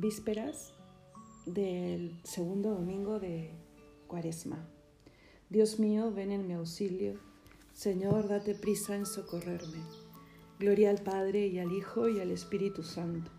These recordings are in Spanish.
vísperas del segundo domingo de Cuaresma. Dios mío, ven en mi auxilio. Señor, date prisa en socorrerme. Gloria al Padre y al Hijo y al Espíritu Santo,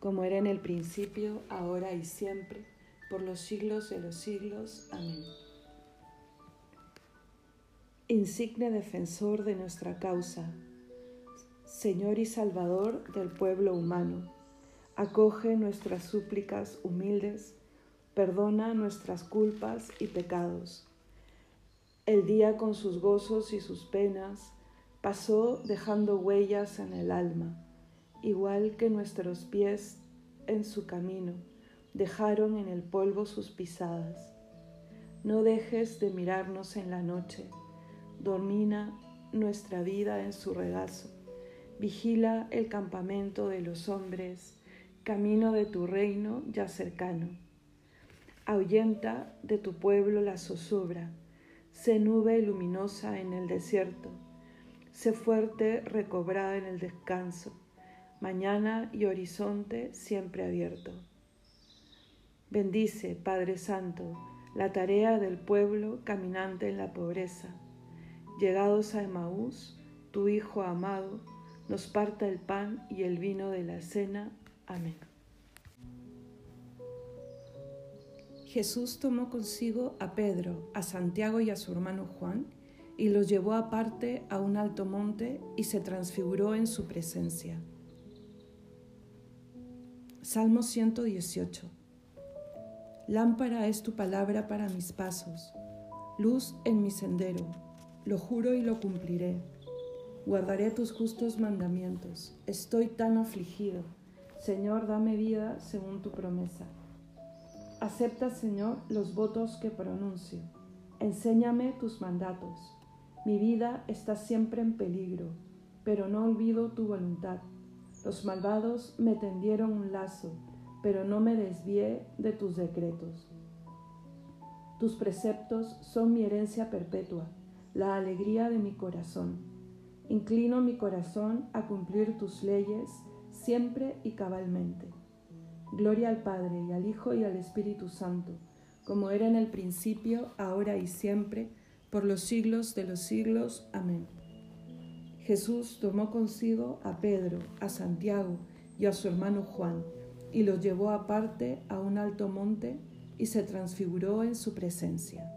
como era en el principio, ahora y siempre, por los siglos de los siglos. Amén. Insigne defensor de nuestra causa, Señor y Salvador del pueblo humano acoge nuestras súplicas humildes, perdona nuestras culpas y pecados. El día con sus gozos y sus penas pasó dejando huellas en el alma, igual que nuestros pies en su camino dejaron en el polvo sus pisadas. No dejes de mirarnos en la noche, domina nuestra vida en su regazo, vigila el campamento de los hombres, camino de tu reino ya cercano. Ahuyenta de tu pueblo la zozobra, sé nube luminosa en el desierto, sé fuerte recobrada en el descanso, mañana y horizonte siempre abierto. Bendice, Padre Santo, la tarea del pueblo caminante en la pobreza. Llegados a Emaús, tu Hijo amado, nos parta el pan y el vino de la cena Amén. Jesús tomó consigo a Pedro, a Santiago y a su hermano Juan, y los llevó aparte a un alto monte y se transfiguró en su presencia. Salmo 118. Lámpara es tu palabra para mis pasos, luz en mi sendero, lo juro y lo cumpliré. Guardaré tus justos mandamientos, estoy tan afligido Señor, dame vida según tu promesa. Acepta, Señor, los votos que pronuncio. Enséñame tus mandatos. Mi vida está siempre en peligro, pero no olvido tu voluntad. Los malvados me tendieron un lazo, pero no me desvié de tus decretos. Tus preceptos son mi herencia perpetua, la alegría de mi corazón. Inclino mi corazón a cumplir tus leyes siempre y cabalmente. Gloria al Padre y al Hijo y al Espíritu Santo, como era en el principio, ahora y siempre, por los siglos de los siglos. Amén. Jesús tomó consigo a Pedro, a Santiago y a su hermano Juan, y los llevó aparte a un alto monte y se transfiguró en su presencia.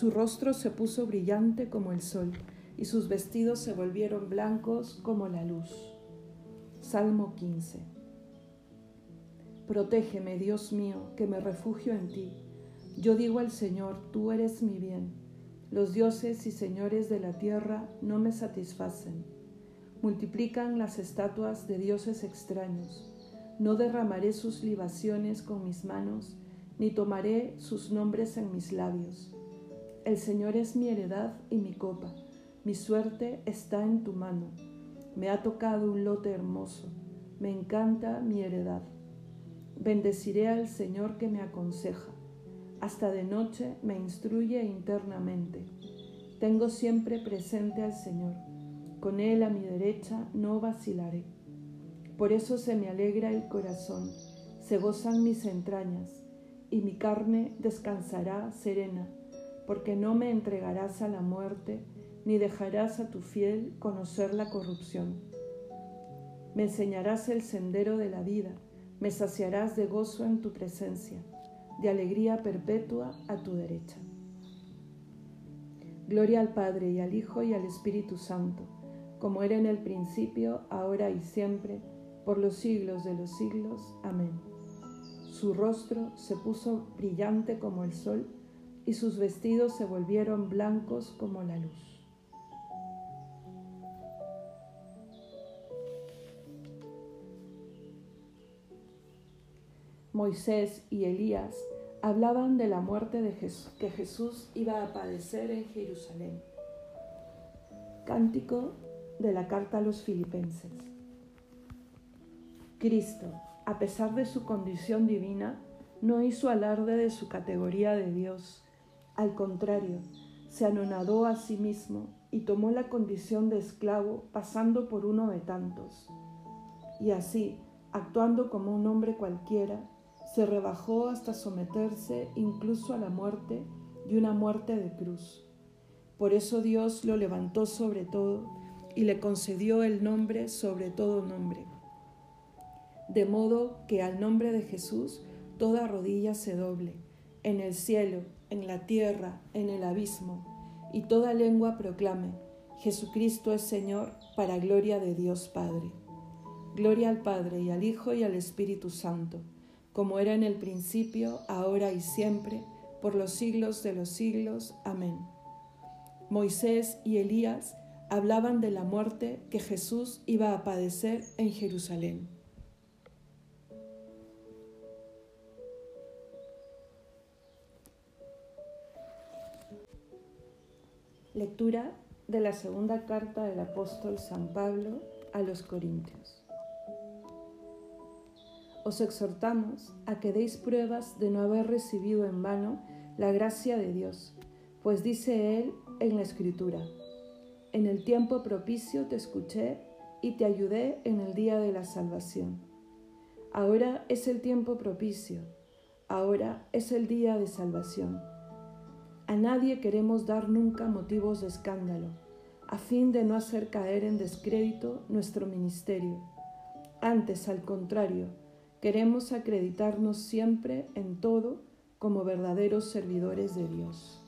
Su rostro se puso brillante como el sol y sus vestidos se volvieron blancos como la luz. Salmo 15. Protégeme, Dios mío, que me refugio en ti. Yo digo al Señor, tú eres mi bien. Los dioses y señores de la tierra no me satisfacen. Multiplican las estatuas de dioses extraños. No derramaré sus libaciones con mis manos, ni tomaré sus nombres en mis labios el Señor es mi heredad y mi copa. Mi suerte está en tu mano. Me ha tocado un lote hermoso. Me encanta mi heredad. Bendeciré al Señor que me aconseja. Hasta de noche me instruye internamente. Tengo siempre presente al Señor. Con Él a mi derecha no vacilaré. Por eso se me alegra el corazón, se gozan mis entrañas, y mi carne descansará serena porque no me entregarás a la muerte, ni dejarás a tu fiel conocer la corrupción. Me enseñarás el sendero de la vida, me saciarás de gozo en tu presencia, de alegría perpetua a tu derecha. Gloria al Padre y al Hijo y al Espíritu Santo, como era en el principio, ahora y siempre, por los siglos de los siglos. Amén. Su rostro se puso brillante como el sol, y sus vestidos se volvieron blancos como la luz. Moisés y Elías hablaban de la muerte de Jesús, que Jesús iba a padecer en Jerusalén. Cántico de la carta a los filipenses. Cristo, a pesar de su condición divina, no hizo alarde de su categoría de Dios al contrario, se anonadó a sí mismo y tomó la condición de esclavo pasando por uno de tantos. Y así, actuando como un hombre cualquiera, se rebajó hasta someterse incluso a la muerte y una muerte de cruz. Por eso Dios lo levantó sobre todo y le concedió el nombre sobre todo nombre. De modo que al nombre de Jesús toda rodilla se doble, en el cielo, en la tierra, en el abismo, y toda lengua proclame, Jesucristo es Señor, para gloria de Dios Padre. Gloria al Padre y al Hijo y al Espíritu Santo, como era en el principio, ahora y siempre, por los siglos de los siglos. Amén. Moisés y Elías hablaban de la muerte que Jesús iba a padecer en Jerusalén. Lectura de la segunda carta del apóstol San Pablo a los Corintios. Os exhortamos a que deis pruebas de no haber recibido en vano la gracia de Dios, pues dice Él en la Escritura, en el tiempo propicio te escuché y te ayudé en el día de la salvación. Ahora es el tiempo propicio, ahora es el día de salvación. A nadie queremos dar nunca motivos de escándalo, a fin de no hacer caer en descrédito nuestro ministerio. Antes, al contrario, queremos acreditarnos siempre en todo como verdaderos servidores de Dios.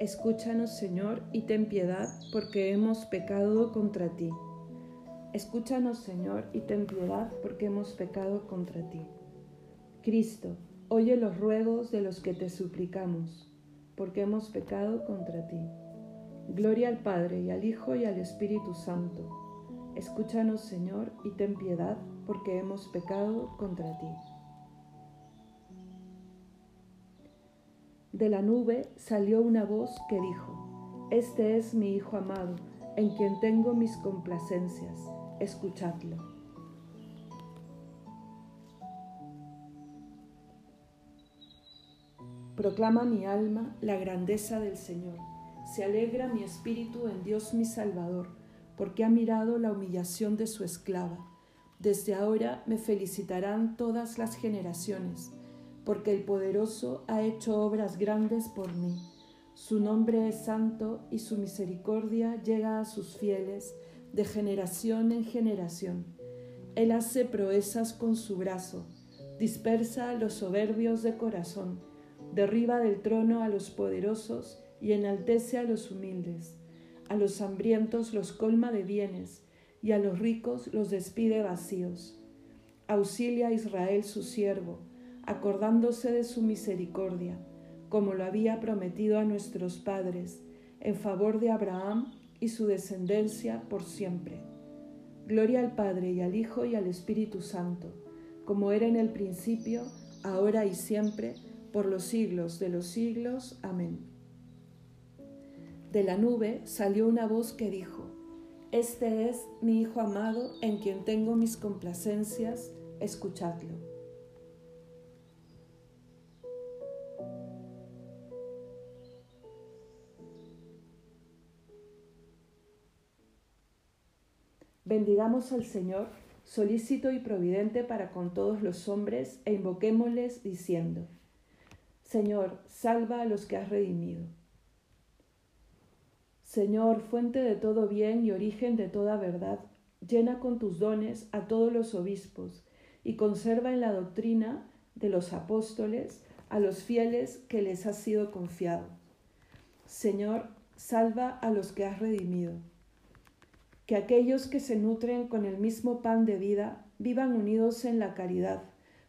Escúchanos, Señor, y ten piedad, porque hemos pecado contra ti. Escúchanos, Señor, y ten piedad, porque hemos pecado contra ti. Cristo, oye los ruegos de los que te suplicamos, porque hemos pecado contra ti. Gloria al Padre, y al Hijo, y al Espíritu Santo. Escúchanos, Señor, y ten piedad, porque hemos pecado contra ti. De la nube salió una voz que dijo, Este es mi Hijo amado, en quien tengo mis complacencias, escuchadlo. Proclama mi alma la grandeza del Señor. Se alegra mi espíritu en Dios mi Salvador, porque ha mirado la humillación de su esclava. Desde ahora me felicitarán todas las generaciones porque el poderoso ha hecho obras grandes por mí. Su nombre es santo y su misericordia llega a sus fieles de generación en generación. Él hace proezas con su brazo, dispersa a los soberbios de corazón, derriba del trono a los poderosos y enaltece a los humildes. A los hambrientos los colma de bienes y a los ricos los despide vacíos. Auxilia a Israel su siervo acordándose de su misericordia, como lo había prometido a nuestros padres, en favor de Abraham y su descendencia por siempre. Gloria al Padre y al Hijo y al Espíritu Santo, como era en el principio, ahora y siempre, por los siglos de los siglos. Amén. De la nube salió una voz que dijo, Este es mi Hijo amado en quien tengo mis complacencias, escuchadlo. Bendigamos al Señor, solícito y providente para con todos los hombres, e invoquémosles diciendo, Señor, salva a los que has redimido. Señor, fuente de todo bien y origen de toda verdad, llena con tus dones a todos los obispos y conserva en la doctrina de los apóstoles a los fieles que les ha sido confiado. Señor, salva a los que has redimido que aquellos que se nutren con el mismo pan de vida vivan unidos en la caridad,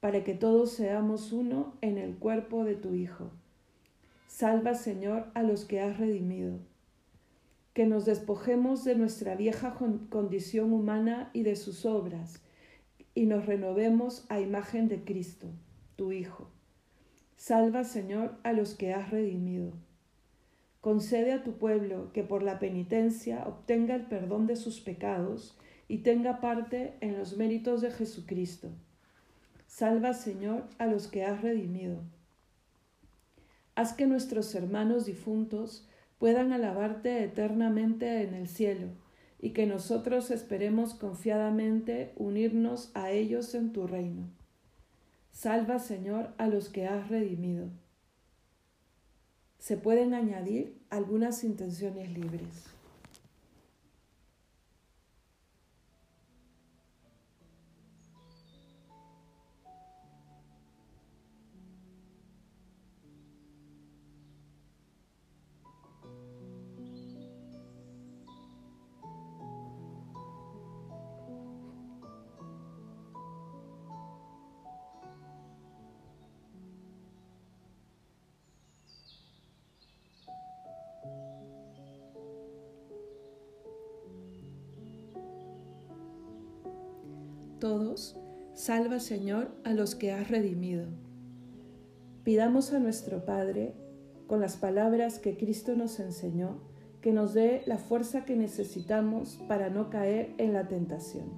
para que todos seamos uno en el cuerpo de tu Hijo. Salva, Señor, a los que has redimido. Que nos despojemos de nuestra vieja condición humana y de sus obras, y nos renovemos a imagen de Cristo, tu Hijo. Salva, Señor, a los que has redimido. Concede a tu pueblo que por la penitencia obtenga el perdón de sus pecados y tenga parte en los méritos de Jesucristo. Salva, Señor, a los que has redimido. Haz que nuestros hermanos difuntos puedan alabarte eternamente en el cielo y que nosotros esperemos confiadamente unirnos a ellos en tu reino. Salva, Señor, a los que has redimido. Se pueden añadir algunas intenciones libres. Salva Señor a los que has redimido. Pidamos a nuestro Padre, con las palabras que Cristo nos enseñó, que nos dé la fuerza que necesitamos para no caer en la tentación.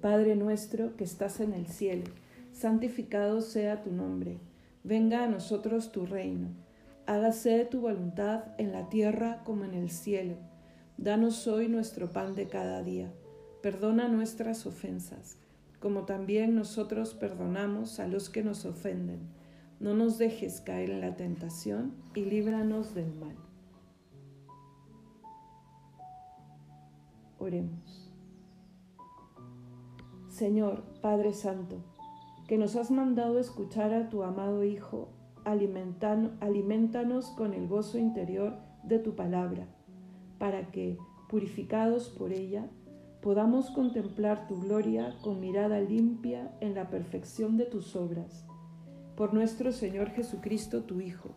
Padre nuestro que estás en el cielo, santificado sea tu nombre, venga a nosotros tu reino, hágase tu voluntad en la tierra como en el cielo. Danos hoy nuestro pan de cada día Perdona nuestras ofensas, como también nosotros perdonamos a los que nos ofenden. No nos dejes caer en la tentación y líbranos del mal. Oremos. Señor, Padre Santo, que nos has mandado escuchar a tu amado Hijo, alimentanos con el gozo interior de tu palabra, para que, purificados por ella, podamos contemplar tu gloria con mirada limpia en la perfección de tus obras. Por nuestro Señor Jesucristo, tu Hijo,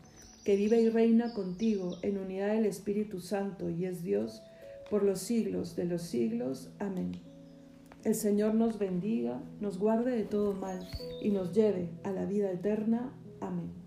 que vive y reina contigo en unidad del Espíritu Santo y es Dios, por los siglos de los siglos. Amén. El Señor nos bendiga, nos guarde de todo mal y nos lleve a la vida eterna. Amén.